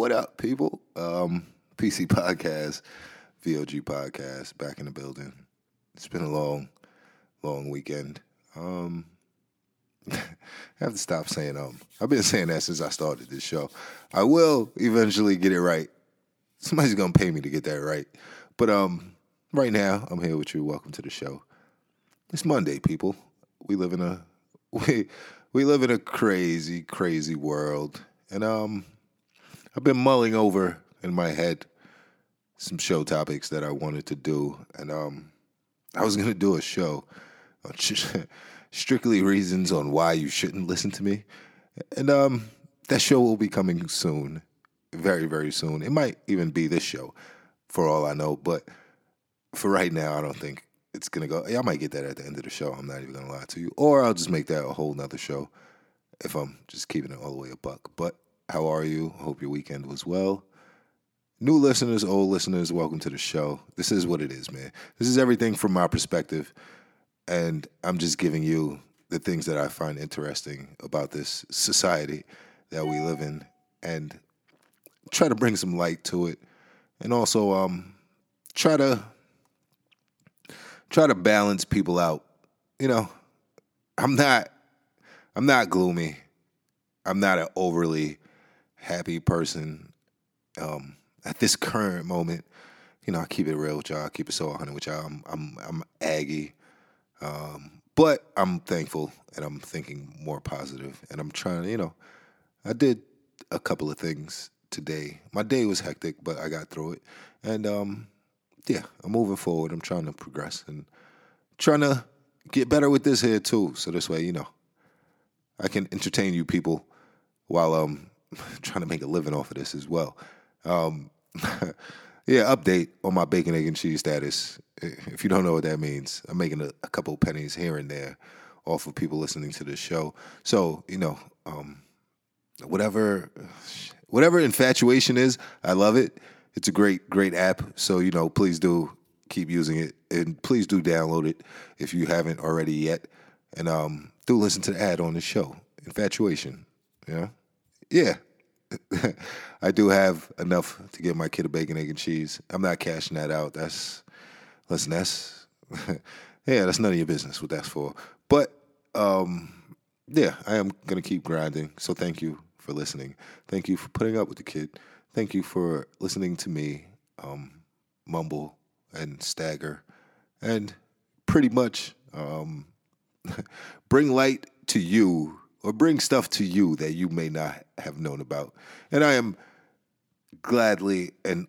What up, people? Um, PC Podcast, VOG Podcast, back in the building. It's been a long, long weekend. Um, I have to stop saying um. I've been saying that since I started this show. I will eventually get it right. Somebody's gonna pay me to get that right. But um, right now I'm here with you. Welcome to the show. It's Monday, people. We live in a we we live in a crazy, crazy world, and um, I've been mulling over in my head some show topics that I wanted to do, and um, I was gonna do a show on strictly reasons on why you shouldn't listen to me, and um, that show will be coming soon, very very soon. It might even be this show, for all I know, but for right now, I don't think it's gonna go. I might get that at the end of the show. I'm not even gonna lie to you, or I'll just make that a whole nother show if I'm just keeping it all the way a buck. But how are you? I Hope your weekend was well. New listeners, old listeners, welcome to the show. This is what it is, man. This is everything from my perspective, and I'm just giving you the things that I find interesting about this society that we live in, and try to bring some light to it, and also um, try to try to balance people out. You know, I'm not I'm not gloomy. I'm not an overly happy person um, at this current moment. You know, I keep it real with y'all. I keep it so 100 with y'all. I'm I'm I'm aggy, um, but I'm thankful and I'm thinking more positive. And I'm trying. to. You know, I did a couple of things today. My day was hectic, but I got through it. And um, yeah, I'm moving forward. I'm trying to progress and trying to get better with this here too. So this way, you know, I can entertain you people while um trying to make a living off of this as well. Um, yeah, update on my bacon, egg, and cheese status. If you don't know what that means, I'm making a, a couple pennies here and there off of people listening to this show. So you know, um, whatever, whatever infatuation is, I love it. It's a great, great app. So you know, please do keep using it, and please do download it if you haven't already yet. And um, do listen to the ad on the show, Infatuation. Yeah yeah, I do have enough to give my kid a bacon, egg, and cheese. I'm not cashing that out. That's listen, that's yeah, that's none of your business what that's for. But um, yeah, I am gonna keep grinding. So thank you for listening. Thank you for putting up with the kid. Thank you for listening to me um, mumble and stagger, and pretty much um, bring light to you or bring stuff to you that you may not have known about. And I am gladly and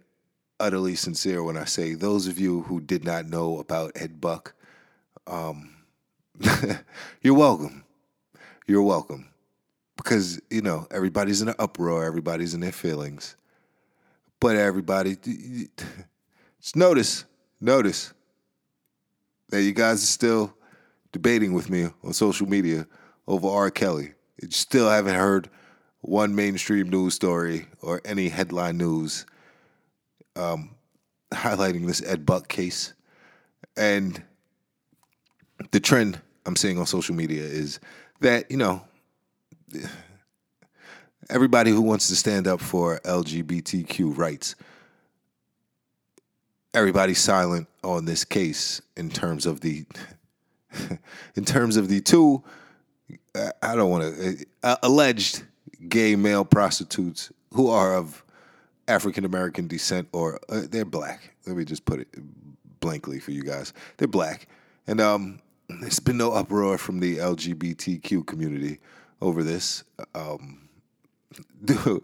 utterly sincere when I say those of you who did not know about Ed Buck, um, you're welcome. You're welcome. Because, you know, everybody's in an uproar, everybody's in their feelings. But everybody, just notice, notice that you guys are still debating with me on social media over R. Kelly. You still haven't heard one mainstream news story or any headline news um, highlighting this Ed Buck case. And the trend I'm seeing on social media is that, you know, everybody who wants to stand up for LGBTQ rights, everybody's silent on this case in terms of the in terms of the two I don't want to uh, alleged gay male prostitutes who are of African American descent or uh, they're black. Let me just put it blankly for you guys. They're black, and um, there's been no uproar from the LGBTQ community over this. Um, do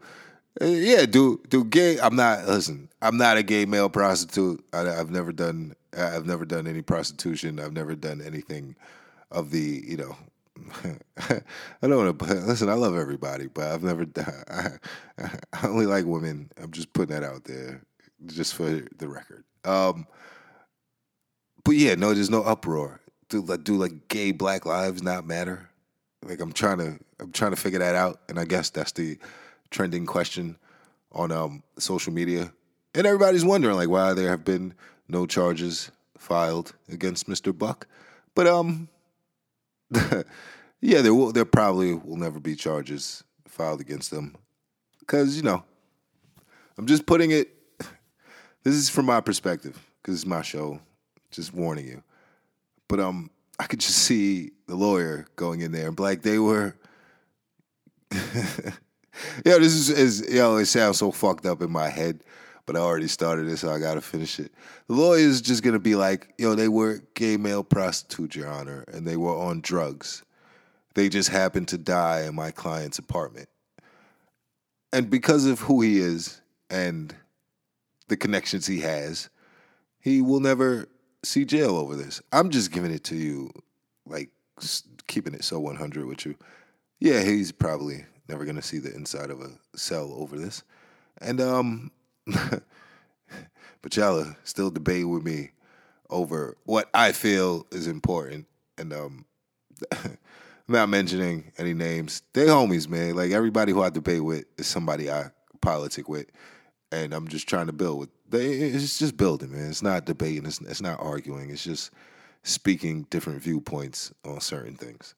uh, yeah, do do gay? I'm not. Listen, I'm not a gay male prostitute. I, I've never done. I've never done any prostitution. I've never done anything of the you know I don't want to listen. I love everybody, but I've never. I, I only like women. I'm just putting that out there, just for the record. Um, but yeah, no, there's no uproar. Do like do like gay Black Lives not matter? Like I'm trying to I'm trying to figure that out, and I guess that's the trending question on um, social media, and everybody's wondering like why there have been no charges filed against Mr. Buck, but um yeah, there will. There probably will never be charges filed against them because you know I'm just putting it. This is from my perspective because it's my show. Just warning you. But um, I could just see the lawyer going in there and like they were. yeah, this is, is yo. It sounds so fucked up in my head, but I already started it, so I gotta finish it. The lawyer is just gonna be like, yo, they were gay male prostitutes, Your Honor, and they were on drugs. They just happened to die in my client's apartment, and because of who he is and the connections he has, he will never see jail over this. I'm just giving it to you, like keeping it so 100 with you. Yeah, he's probably never gonna see the inside of a cell over this, and um, but y'all are still debating with me over what I feel is important, and um, I'm not mentioning any names. They homies, man. Like everybody who I debate with is somebody I politic with, and I'm just trying to build with. They, it's just building, man. It's not debating. It's, it's not arguing. It's just speaking different viewpoints on certain things.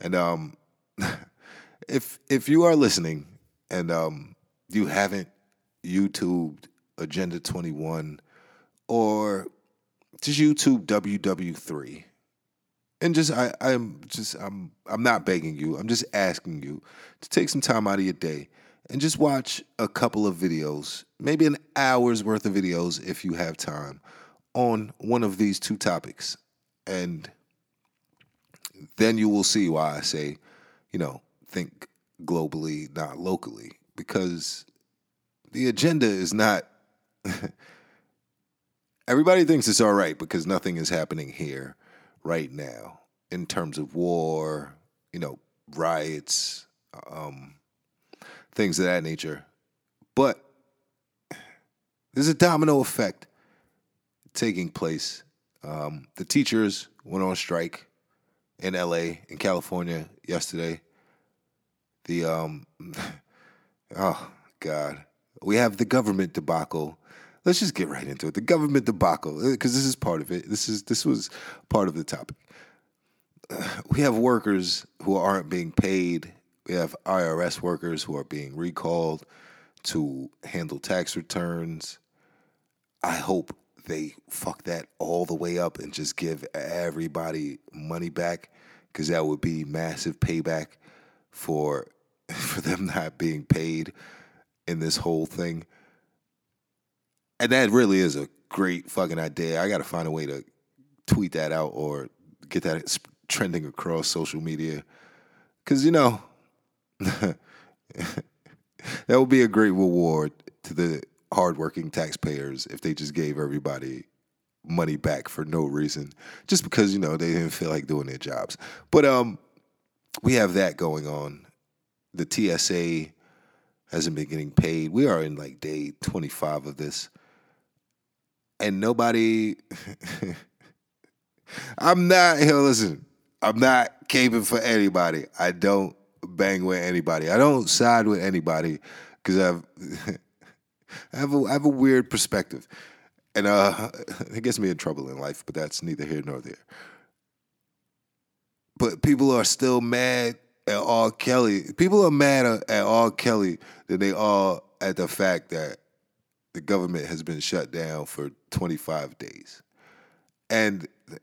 And um, if if you are listening and um, you haven't YouTubed Agenda 21 or just YouTube WW3 and just I, I'm just I'm I'm not begging you. I'm just asking you to take some time out of your day and just watch a couple of videos, maybe an hour's worth of videos if you have time, on one of these two topics. And then you will see why I say, you know, think globally, not locally, because the agenda is not. everybody thinks it's all right because nothing is happening here right now in terms of war, you know, riots, um, things of that nature. But there's a domino effect taking place. Um, the teachers went on strike in LA, in California yesterday. The, um, oh, God. We have the government debacle. Let's just get right into it. The government debacle, uh, because this is part of it. This is this was part of the topic. Uh, we have workers who aren't being paid we have IRS workers who are being recalled to handle tax returns. I hope they fuck that all the way up and just give everybody money back because that would be massive payback for for them not being paid in this whole thing. And that really is a great fucking idea. I got to find a way to tweet that out or get that trending across social media. Cuz you know, that would be a great reward to the hardworking taxpayers if they just gave everybody money back for no reason, just because you know they didn't feel like doing their jobs. But um, we have that going on. The TSA hasn't been getting paid. We are in like day twenty five of this, and nobody. I'm not. Yo, listen. I'm not caping for anybody. I don't bang with anybody. I don't side with anybody because I've I have a I have a weird perspective, and uh, it gets me in trouble in life. But that's neither here nor there. But people are still mad at R. Kelly. People are mad at R. Kelly than they are at the fact that the government has been shut down for 25 days, and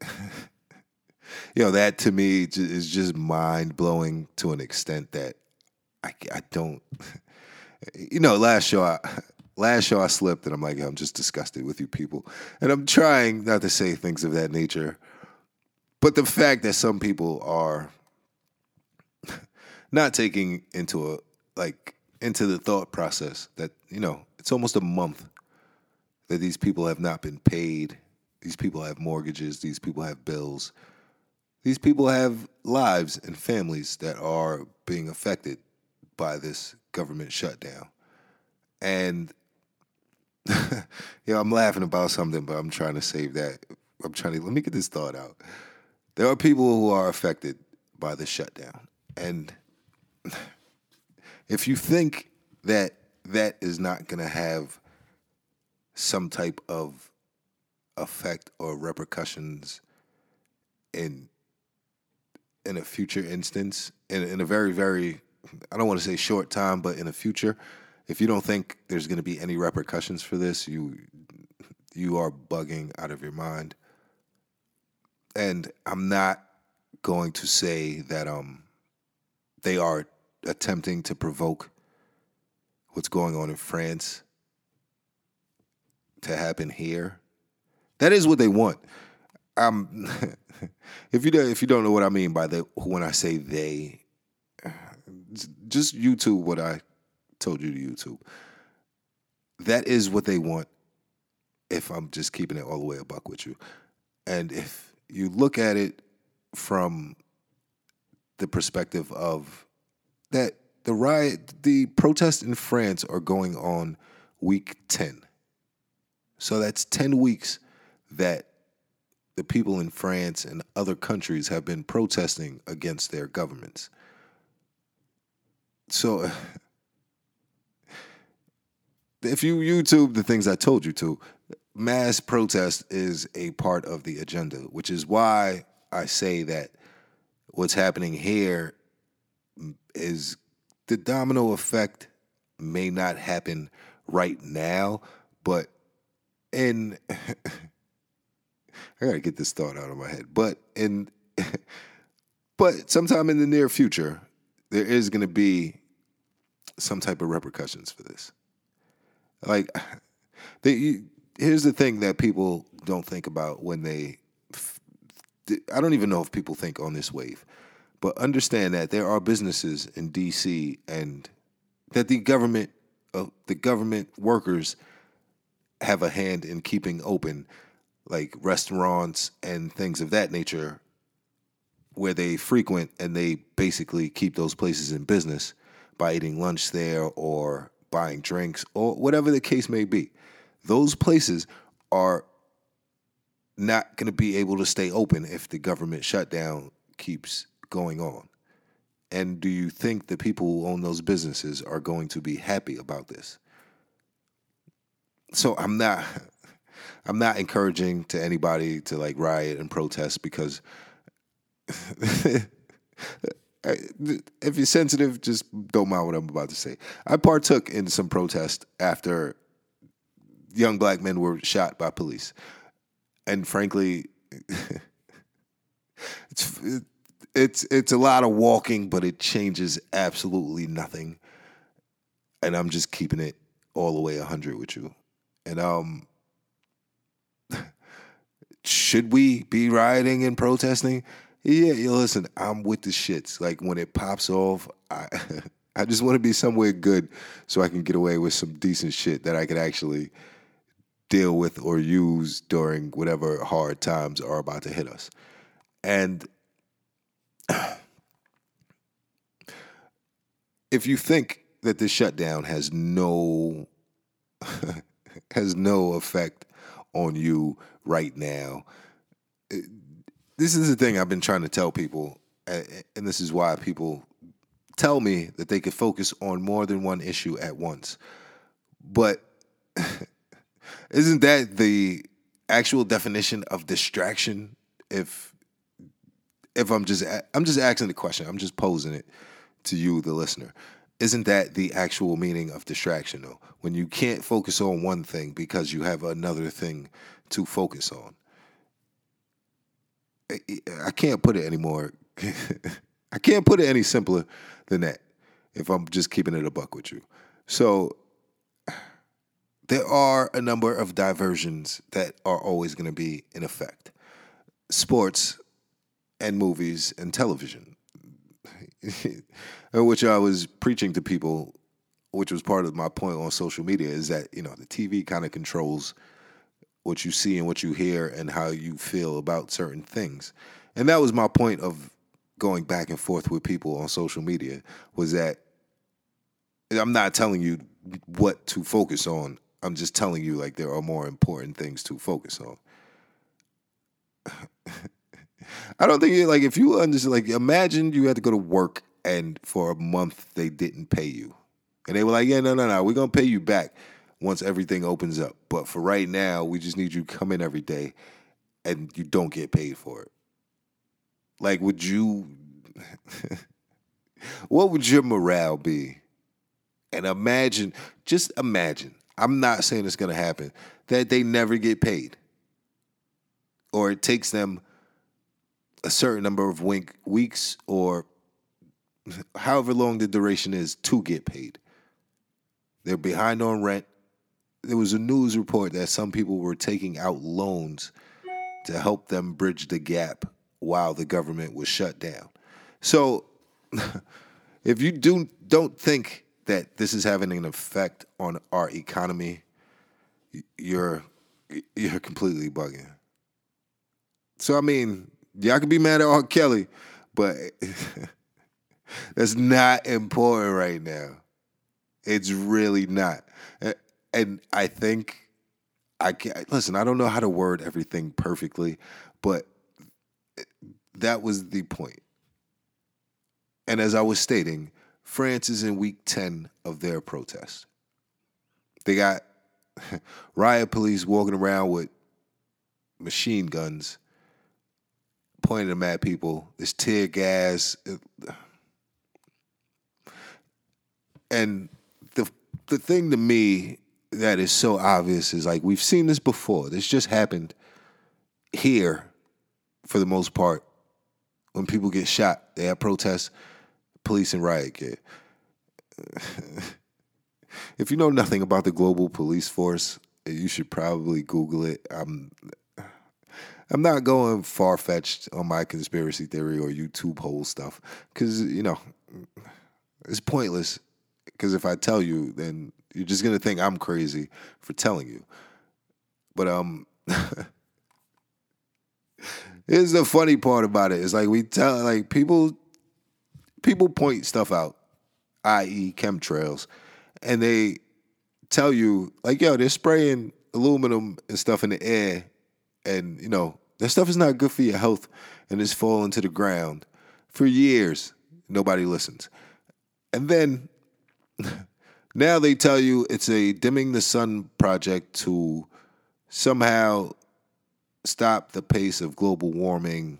you know that to me is just mind blowing to an extent that I, I don't. You know, last show I last show I slipped and I'm like, I'm just disgusted with you people, and I'm trying not to say things of that nature, but the fact that some people are not taking into a like into the thought process that you know it's almost a month that these people have not been paid. These people have mortgages. These people have bills these people have lives and families that are being affected by this government shutdown. And you know, I'm laughing about something, but I'm trying to save that. I'm trying to let me get this thought out. There are people who are affected by the shutdown. And if you think that that is not going to have some type of effect or repercussions in in a future instance, in, in a very, very, I don't want to say short time, but in the future, If you don't think there's going to be any repercussions for this, you you are bugging out of your mind. And I'm not going to say that um they are attempting to provoke what's going on in France to happen here. That is what they want. Um, if you if you don't know what I mean by the when I say they, just YouTube what I told you to YouTube. That is what they want. If I'm just keeping it all the way a buck with you, and if you look at it from the perspective of that the riot, the protests in France are going on week 10. So that's 10 weeks that the people in France and other countries have been protesting against their governments. So if you YouTube the things I told you to, mass protest is a part of the agenda, which is why I say that what's happening here is the domino effect may not happen right now, but in I gotta get this thought out of my head. But in but sometime in the near future, there is gonna be some type of repercussions for this. Like, they, here's the thing that people don't think about when they. I don't even know if people think on this wave, but understand that there are businesses in D.C. and that the government, uh, the government workers, have a hand in keeping open, like restaurants and things of that nature, where they frequent and they basically keep those places in business by eating lunch there or buying drinks or whatever the case may be. Those places are not going to be able to stay open if the government shutdown keeps going on. And do you think the people who own those businesses are going to be happy about this? So I'm not I'm not encouraging to anybody to like riot and protest because if you're sensitive, just don't mind what I'm about to say. I partook in some protest after young black men were shot by police, and frankly, it's it's it's a lot of walking, but it changes absolutely nothing. And I'm just keeping it all the way 100 with you. And um, should we be rioting and protesting? Yeah, yo, listen, I'm with the shits. Like when it pops off, I I just want to be somewhere good so I can get away with some decent shit that I could actually deal with or use during whatever hard times are about to hit us. And if you think that this shutdown has no has no effect on you right now, this is the thing I've been trying to tell people, and this is why people tell me that they could focus on more than one issue at once. But isn't that the actual definition of distraction? If if I'm just I'm just asking the question, I'm just posing it to you, the listener. Isn't that the actual meaning of distraction, though? When you can't focus on one thing because you have another thing to focus on. I can't put it anymore. I can't put it any simpler than that if I'm just keeping it a buck with you. So there are a number of diversions that are always going to be in effect. Sports and movies and television, which I was preaching to people, which was part of my point on social media, is that, you know, the TV kind of controls – what you see and what you hear and how you feel about certain things. And that was my point of going back and forth with people on social media was that I'm not telling you what to focus on. I'm just telling you like there are more important things to focus on. I don't think like if you understand like imagine you had to go to work and for a month they didn't pay you. And they were like, "Yeah, no, no, no, we're going to pay you back." once everything opens up. But for right now, we just need you to come in every day and you don't get paid for it. Like, would you, what would your morale be And imagine, just imagine, I'm not saying it's going to happen, that they never get paid. Or it takes them a certain number of wink, weeks or however long the duration is to get paid. They're behind on rent. There was a news report that some people were taking out loans to help them bridge the gap while the government was shut down. So if you do don't think that this is having an effect on our economy, you're you're completely bugging. So I mean, y'all can be mad at R. Kelly, but that's not important right now. It's really not. And I think I can't listen, I don't know how to word everything perfectly, but that was the point. And as I was stating, France is in week 10 of their protest. They got riot police walking around with machine guns, pointing them at people. There's tear gas. And the the thing to me that is so obvious is like we've seen this before. This just happened here for the most part. When people get shot, they have protests, police and riot gear. if you know nothing about the global police force, you should probably Google it. I'm I'm not going far fetched on my conspiracy theory or YouTube hole stuff because you know it's pointless. Because if I tell you, then you're just gonna think I'm crazy for telling you. But um, here's the funny part about it. It's like we tell like people people point stuff out, i.e., chemtrails, and they tell you like, yo, they're spraying aluminum and stuff in the air, and you know that stuff is not good for your health, and it's falling to the ground for years. Nobody listens, and then. Now they tell you it's a dimming the sun project to somehow stop the pace of global warming,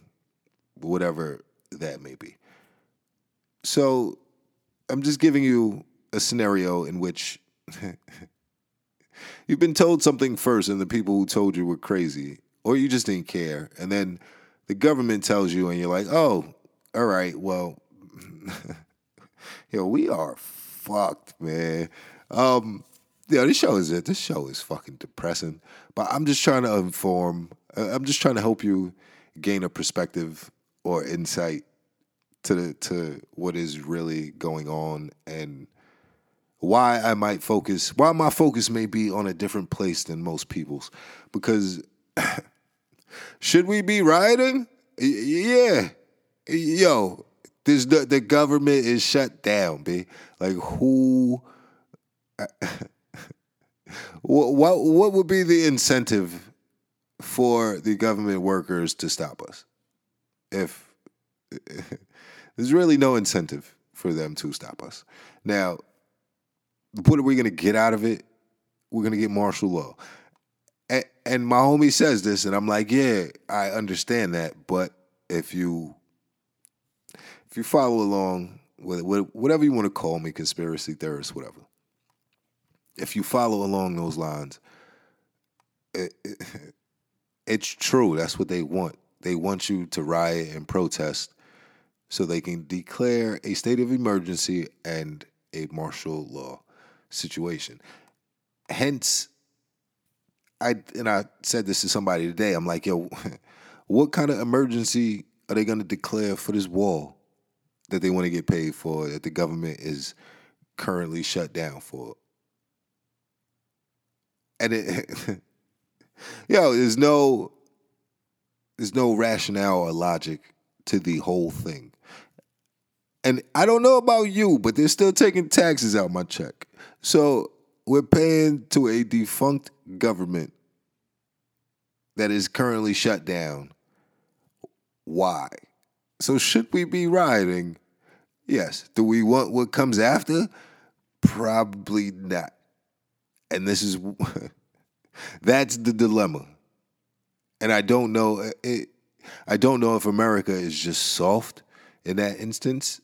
whatever that may be. So I'm just giving you a scenario in which you've been told something first and the people who told you were crazy, or you just didn't care. And then the government tells you, and you're like, oh, all right, well, yo, we are fucked, man. Um, this show is it. This show is fucking depressing. But I'm just trying to inform. Uh, I'm just trying to help you gain a perspective or insight to the to what is really going on and why I might focus. Why my focus may be on a different place than most people's. Because should we be rioting? Yeah, yo, this the, the government is shut down, b. Like who? what, what what would be the incentive for the government workers to stop us? If there's really no incentive for them to stop us. Now, what are we going to get out of it? We're going to get martial law. And, and my homie says this, and I'm like, yeah, I understand that, but if you if you follow along with, whatever you want to call me, conspiracy theorist, whatever. If you follow along those lines, it, it, it's true. That's what they want. They want you to riot and protest so they can declare a state of emergency and a martial law situation. Hence, I and I said this to somebody today. I'm like, yo, what kind of emergency are they going to declare for this wall? that they want to get paid for that the government is currently shut down for. And it yo, there's no there's no rationale or logic to the whole thing. And I don't know about you, but they're still taking taxes out my check. So we're paying to a defunct government that is currently shut down. Why? So should we be rioting Yes. Do we want what comes after? Probably not. And this is that's the dilemma. And I don't know it, I don't know if America is just soft in that instance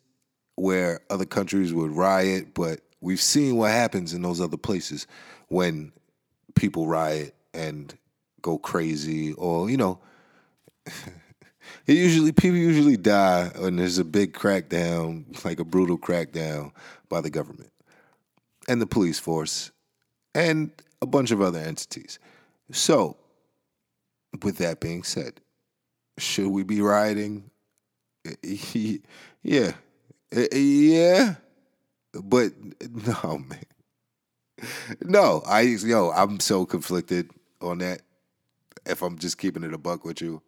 where other countries would riot, but we've seen what happens in those other places when people riot and go crazy or you know it usually people usually die when there's a big crackdown like a brutal crackdown by the government and the police force and a bunch of other entities. So with that being said should we be rioting? Yeah Eh, eh, yeah but no man no, I yo, I'm so conflicted on that. If I'm just keeping it a buck with you,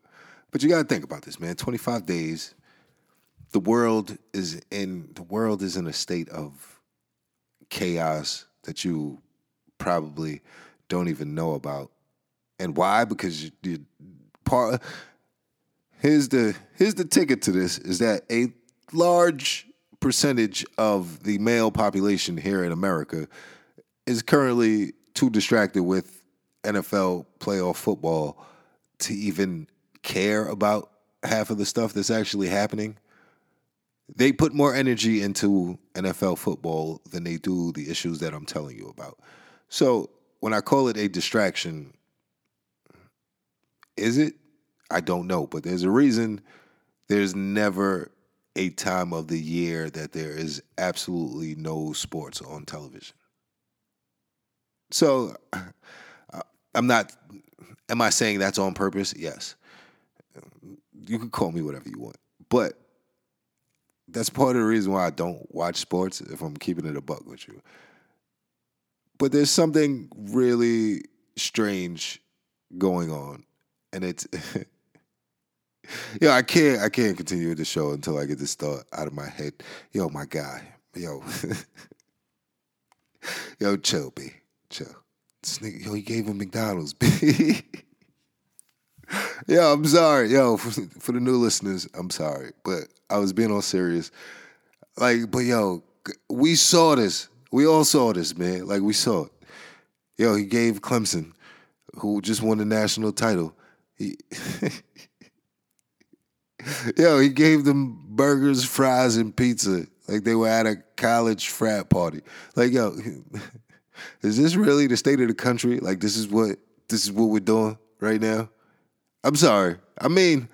but you got to think about this, man. 25 days. The world is in the world is in a state of chaos that you probably don't even know about, and why? Because you, you part. Here's the here's the ticket to this is that a large percentage of the male population here in America is currently too distracted with NFL playoff football to even care about half of the stuff that's actually happening. They put more energy into NFL football than they do the issues that I'm telling you about. So when I call it a distraction, is it? I don't know, but there's a reason there's never a time of the year that there is absolutely no sports on television. So uh, I'm not. Am I saying that's on purpose? Yes. You can call me whatever you want, but that's part of the reason why I don't watch sports. If I'm keeping it a buck with you, but there's something really strange going on, and it's. Yo, I can't I can't continue the show until I get this thought out of my head. Yo, my guy. Yo. Yo, chill, B. Chill. Nigga, yo, he gave him McDonald's. B. yo, I'm sorry. Yo, for, for, the new listeners, I'm sorry. But I was being all serious. Like, but yo, we saw this. We all saw this, man. Like, we saw it. Yo, he gave Clemson, who just won the national title, he. Yo, he gave them burgers, fries, and pizza like they were at a college frat party. Like, yo, is this really the state of the country? Like this is what this is what we're doing right now? I'm sorry. I mean,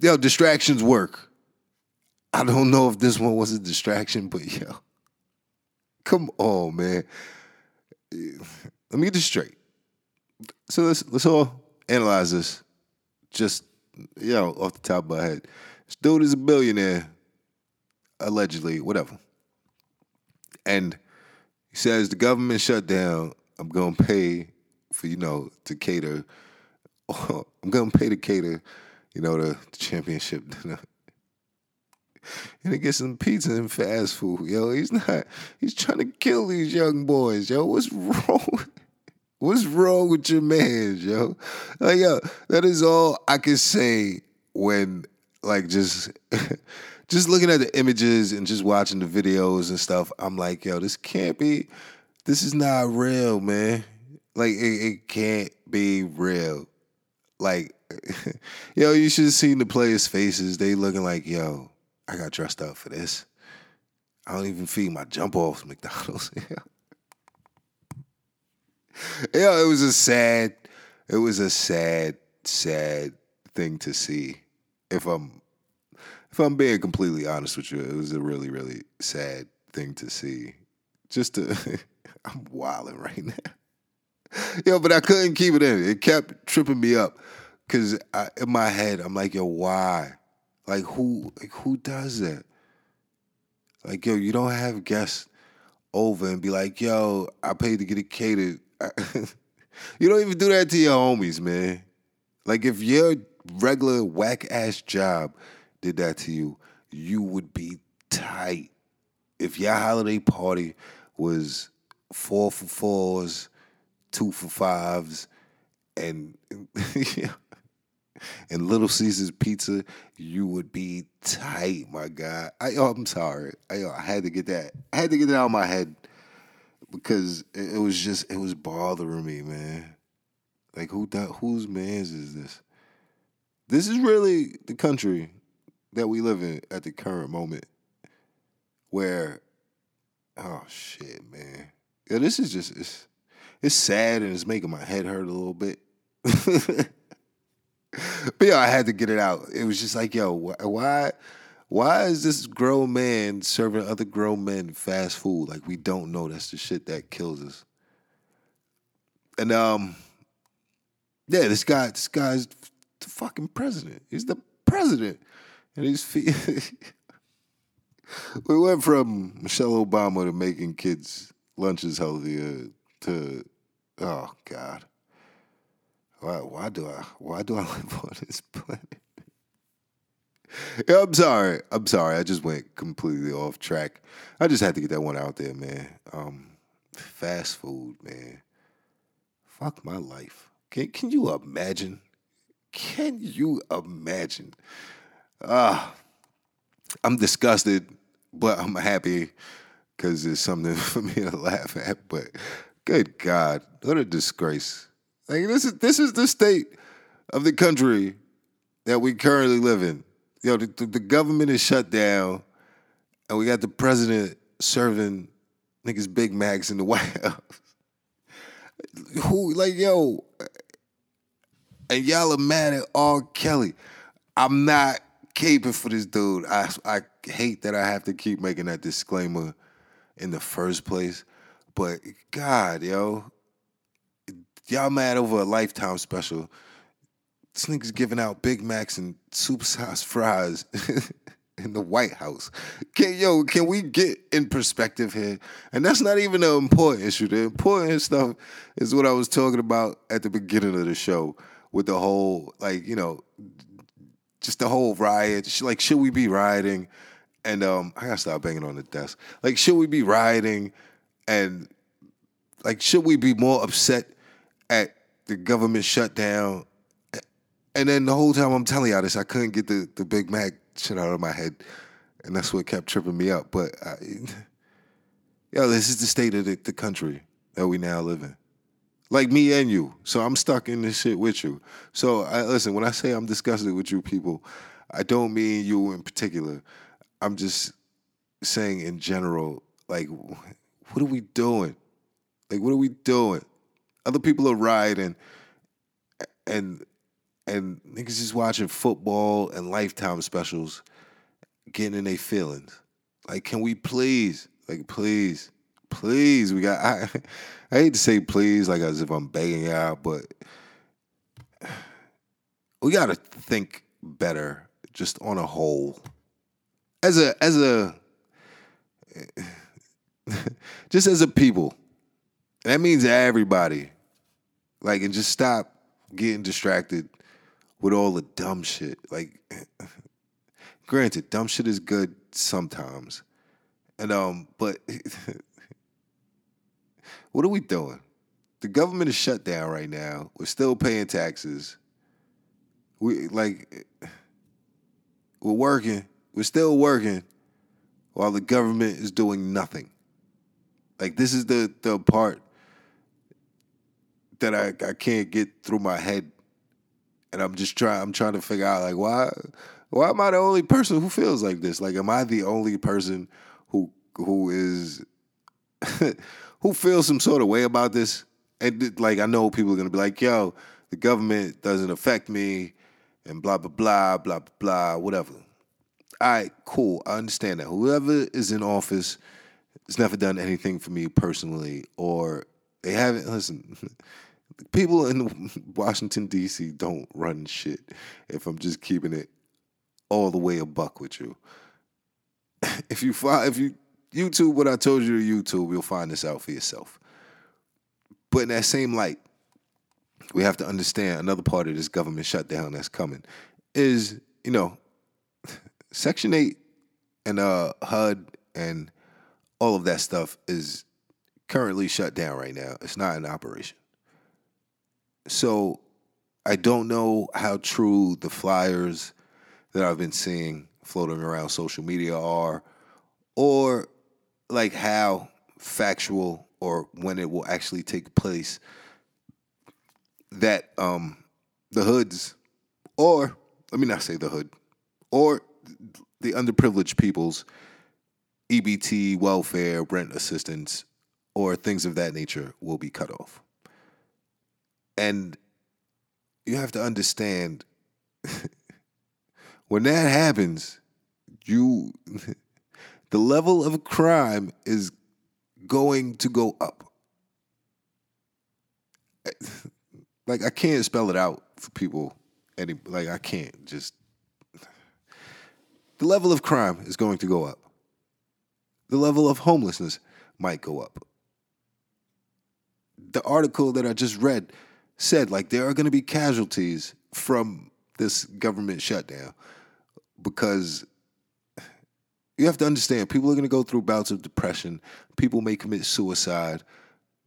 yo, distractions work. I don't know if this one was a distraction, but yo, come on, man. Let me get this straight. So let's let's all analyze this. Just you know, off the top of my head. This dude is a billionaire, allegedly, whatever. And he says the government shut down. I'm gonna pay for you know to cater. I'm gonna pay to cater, you know, the, the championship dinner. and to get some pizza and fast food. Yo, he's not. He's trying to kill these young boys. Yo, what's wrong? What's wrong with your man, yo? Like, yo, that is all I can say when, like, just just looking at the images and just watching the videos and stuff, I'm like, yo, this can't be, this is not real, man. Like, it, it can't be real. Like, yo, you should have seen the players' faces. They looking like, yo, I got dressed up for this. I don't even feed my jump offs McDonald's. yeah, it was a sad, it was a sad, sad thing to see. If I'm if I'm being completely honest with you, it was a really, really sad thing to see. Just to, I'm wilding right now. yo, but I couldn't keep it in. It kept tripping me up because in my head, I'm like, yo, why? Like, who, like, who does that? Like, yo, you don't have guests over and be like, yo, I paid to get it catered. you don't even do that to your homies, man. Like, if your regular whack ass job did that to you, you would be tight. If your holiday party was four for fours, two for fives, and and Little Caesars pizza, you would be tight, my guy. I, oh, I'm sorry. I, oh, I had to get that. I had to get that out of my head because it, it was just it was bothering me, man. Like who that? Whose man's is this? This is really the country that we live in at the current moment where oh shit, man. Yeah, this is just it's it's sad and it's making my head hurt a little bit. but yeah, I had to get it out. It was just like, yo, why why is this grown man serving other grown men fast food? Like we don't know that's the shit that kills us. And um yeah, this guy this guy's the fucking president. He's the president. And he's we went from Michelle Obama to making kids lunches healthier to oh God. Why why do I why do I live on this planet? Yeah, I'm sorry. I'm sorry. I just went completely off track. I just had to get that one out there, man. Um, fast food, man. Fuck my life. Can can you imagine? Can you imagine? Ah, uh, I'm disgusted but I'm happy because it's something for me to laugh at. But good God, what a disgrace! Like this is this is the state of the country that we currently live in. You know, the, the government is shut down, and we got the president serving niggas Big Macs in the White House. Who like yo? And y'all are mad at R. Kelly. I'm not caping for this dude. I I hate that I have to keep making that disclaimer in the first place. But God, yo, y'all mad over a lifetime special. This nigga's giving out Big Macs and soup supersized fries in the White House. Can yo, can we get in perspective here? And that's not even the important issue. The important stuff is what I was talking about at the beginning of the show with the whole like, you know, just the whole riot. Like, should we be rioting? And um, I gotta stop banging on the desk. Like, should we be rioting? And like, should we be more upset at the government shutdown? And then the whole time I'm telling y'all this, I couldn't get the, the Big Mac shit out of my head, and that's what kept tripping me up. But yo, this is the state of the, the country that we now live in like me and you. So I'm stuck in this shit with you. So I, listen, when I say I'm disgusted with you people, I don't mean you in particular. I'm just saying in general, like, what are we doing? Like, what are we doing? Other people are riding, and and niggas just watching football and Lifetime specials, getting in their feelings. Like, can we please, like, please, please, we got. I, I hate to say please, like as if I'm begging out, but we got to think better, just on a whole. As a as a just as a people, that means everybody. Like, and just stop getting distracted with all the dumb shit. Like, granted, dumb shit is good sometimes, and um, but what are we doing? The government is shut down right now. We're still paying taxes. We like we're working. We're still working while the government is doing nothing. Like this is the the part that I, I can't get through my head. And I'm just trying I'm trying to figure out like why why am I the only person who feels like this? Like am I the only person who who is who feels some sort of way about this, and like I know people are gonna be like, "Yo, the government doesn't affect me," and blah blah blah blah blah whatever. All right, cool. I understand that. Whoever is in office has never done anything for me personally, or they haven't. Listen, people in Washington D.C. don't run shit. If I'm just keeping it all the way a buck with you, if you find if you YouTube what I told you to YouTube, you'll find this out for yourself. But in that same light, we have to understand another part of this government shutdown that's coming is, you know, Section 8 and uh, HUD and all of that stuff is currently shut down right now. It's not in operation. So I don't know how true the flyers that I've been seeing floating around social media are, or like how factual or when it will actually take place that um the hoods or let me not say the hood or the underprivileged peoples EBT, welfare, rent assistance, or things of that nature will be cut off. And you have to understand when that happens, you the level of crime is going to go up. Like I can't spell it out for people any like I can't just the level of crime is going to go up. The level of homelessness might go up. The article that I just read said like there are going to be casualties from this government shutdown because you have to understand people are going to go through bouts of depression. People may commit suicide.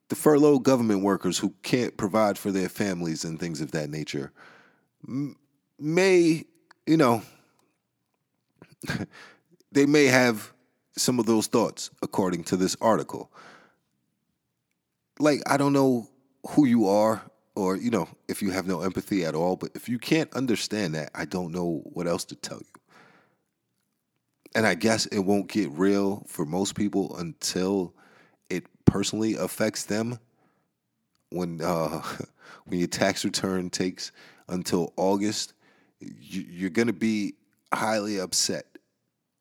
The furloughed government workers who can't provide for their families and things of that nature may, you know, they may have some of those thoughts, according to this article. Like, I don't know who you are or, you know, if you have no empathy at all, but if you can't understand that, I don't know what else to tell you. And I guess it won't get real for most people until it personally affects them. When uh, when your tax return takes until August, you're going to be highly upset.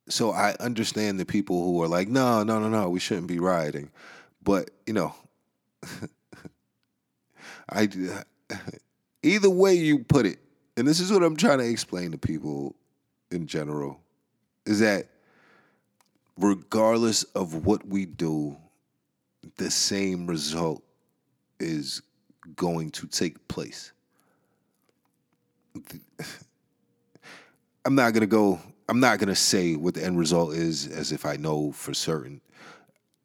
So I understand the people who are like, no, no, no, no, we shouldn't be rioting. But, you know, I either way you put it, and this is what I'm trying to explain to people in general, is that regardless of what we do, the same result is going to take place. I'm not gonna go. I'm not gonna say what the end result is as if I know for certain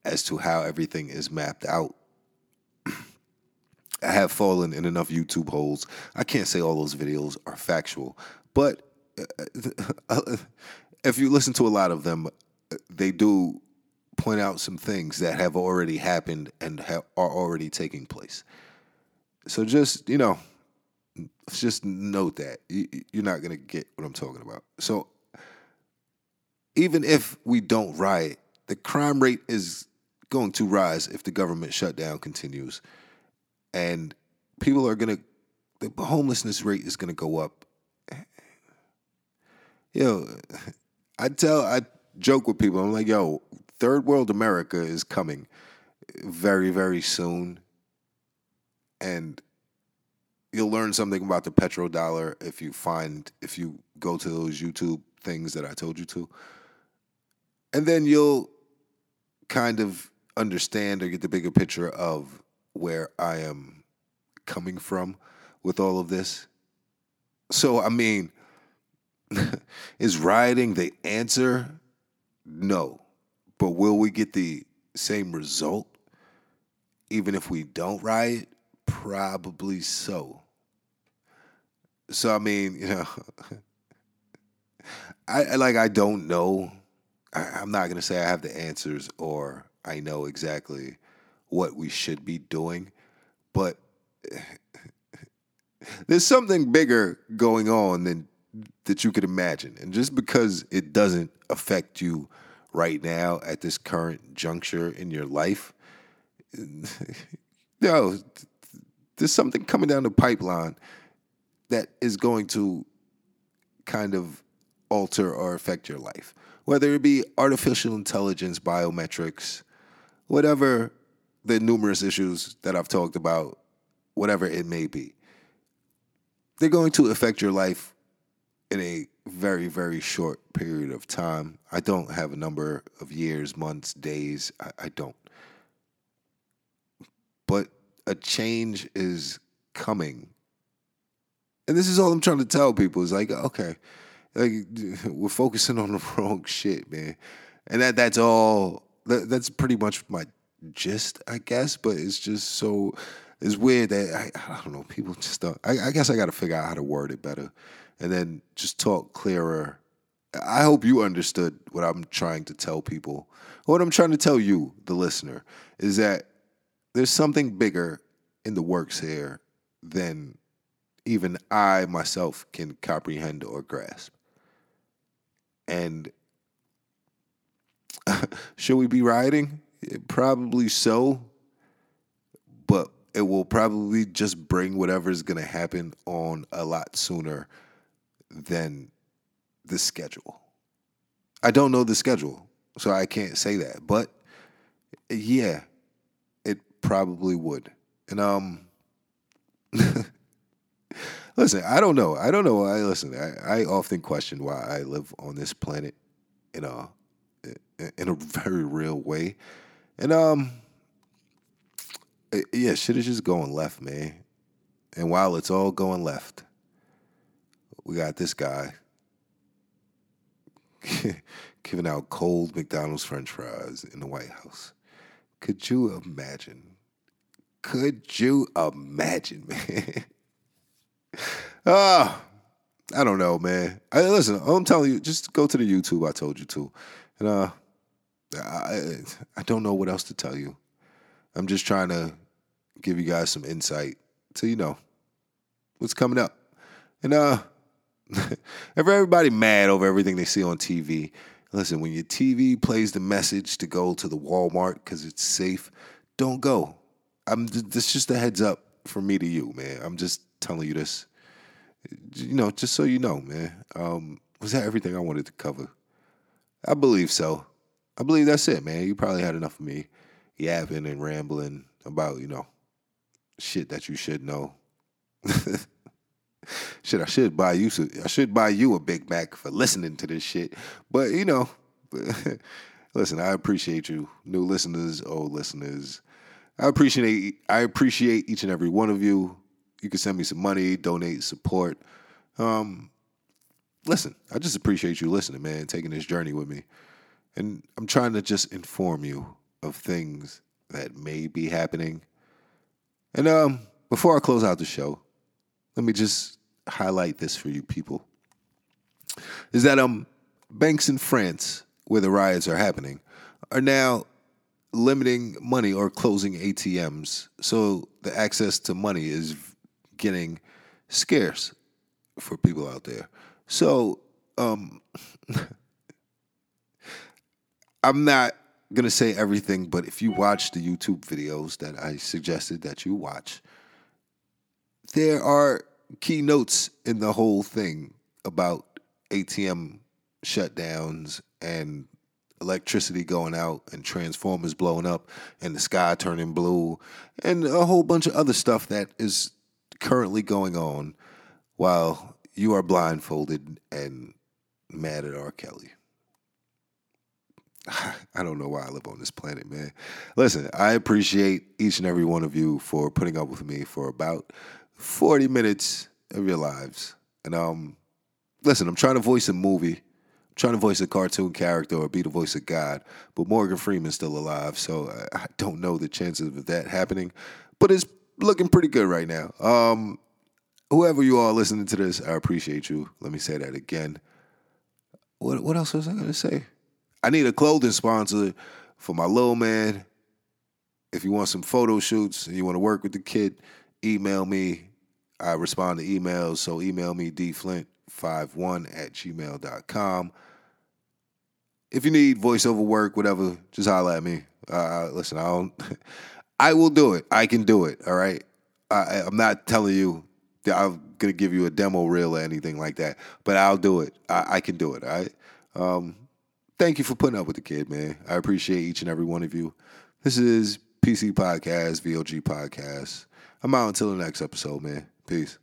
as to how everything is mapped out. I have fallen in enough YouTube holes. I can't say all those videos are factual, but uh, uh, uh, uh if you listen to a lot of them, they do point out some things that have already happened and are already taking place. So just you know, just note that you're not gonna get what I'm talking about. So even if we don't riot, the crime rate is going to rise if the government shutdown continues, and people are gonna the homelessness rate is gonna go up. Yo, I tell I joke with people. I'm like, yo, third world America is coming very very soon, and you'll learn something about the petrodollar if you find if you go to those YouTube things that I told you to. And then you'll kind of understand or get the bigger picture of where I am coming from with all of this. So, I mean, is rioting the answer? No. But will we get the same result even if we don't riot? Probably so. So I mean, you know, I like I don't know. I, am not gonna say I have the answers or I know exactly what we should be doing, but there's something bigger going on than that you could imagine. And just because it doesn't affect you right now at this current juncture in your life, no, there's something coming down the pipeline that is going to kind of alter or affect your life. Whether it be artificial intelligence, biometrics, whatever the numerous issues that I've talked about, whatever it may be, they're going to affect your life in a very, very short period of time. I don't have a number of years, months, days. I, I don't. But a change is coming. And this is all I'm trying to tell people is like, okay, like we're focusing on the wrong shit, man. And that that's all that, that's pretty much my gist, I guess, but it's just so it's weird that I, I don't know, people just don't I, I guess I gotta figure out how to word it better and then just talk clearer. I hope you understood what I'm trying to tell people. What I'm trying to tell you, the listener, is that there's something bigger in the works here than even I myself can comprehend or grasp. And should we be rioting? Probably so, but it will probably just bring whatever is going to happen on a lot sooner than the schedule. I don't know the schedule, so I can't say that. But yeah, it probably would. And um listen, I don't know. I don't know. I listen. I, I often question why I live on this planet in a in a very real way. And um yeah, shit is just going left, man. And while it's all going left, we got this guy giving out cold McDonald's french fries in the White House. Could you imagine? Could you imagine, man? Ah, I don't know, man. I, listen, I'm telling you, just go to the YouTube I told you to. And uh I I don't know what else to tell you. I'm just trying to give you guys some insight to you know what's coming up. And uh everybody mad over everything they see on TV, listen, when your TV plays the message to go to the Walmart because it's safe, don't go. I'm this just a heads up from me to you, man. I'm just telling you this. You know, just so you know, man. Um, was that everything I wanted to cover? I believe so. I believe that's it, man. You probably had enough of me yapping and rambling about, you know, shit that you should know. shit, I should buy you. I should buy you a Big Mac for listening to this shit. But you know, listen, I appreciate you, new listeners, old listeners. I appreciate I appreciate each and every one of you. You can send me some money, donate, support. Um, listen, I just appreciate you listening, man, taking this journey with me. And I'm trying to just inform you of things that may be happening. And um, before I close out the show, let me just highlight this for you people. Is that um banks in France, where the riots are happening, are now limiting money or closing ATMs. So the access to money is getting scarce for people out there. So um I'm not gonna say everything, but if you watch the YouTube videos that I suggested that you watch, there are keynotes in the whole thing about ATM shutdowns and electricity going out and transformers blowing up and the sky turning blue and a whole bunch of other stuff that is currently going on while you are blindfolded and mad at R. Kelly. I don't know why I live on this planet, man. Listen, I appreciate each and every one of you for putting up with me for about 40 minutes of your lives. And um, listen, I'm trying to voice a movie, I'm trying to voice a cartoon character or be the voice of God, but Morgan Freeman's still alive, so I don't know the chances of that happening. But it's looking pretty good right now. Um, whoever you are listening to this, I appreciate you. Let me say that again. What what else was I gonna say? I need a clothing sponsor for my little man. If you want some photo shoots and you want to work with the kid, email me. I respond to emails, so email me dflint51 at gmail.com. If you need voiceover work, whatever, just holler at me. Uh, listen, I don't. I will do it. I can do it. All right. I, I'm not telling you that I'm gonna give you a demo reel or anything like that, but I'll do it. I, I can do it. All right. Um, thank you for putting up with the kid, man. I appreciate each and every one of you. This is PC Podcast, VOG Podcast. I'm out until the next episode, man. Peace.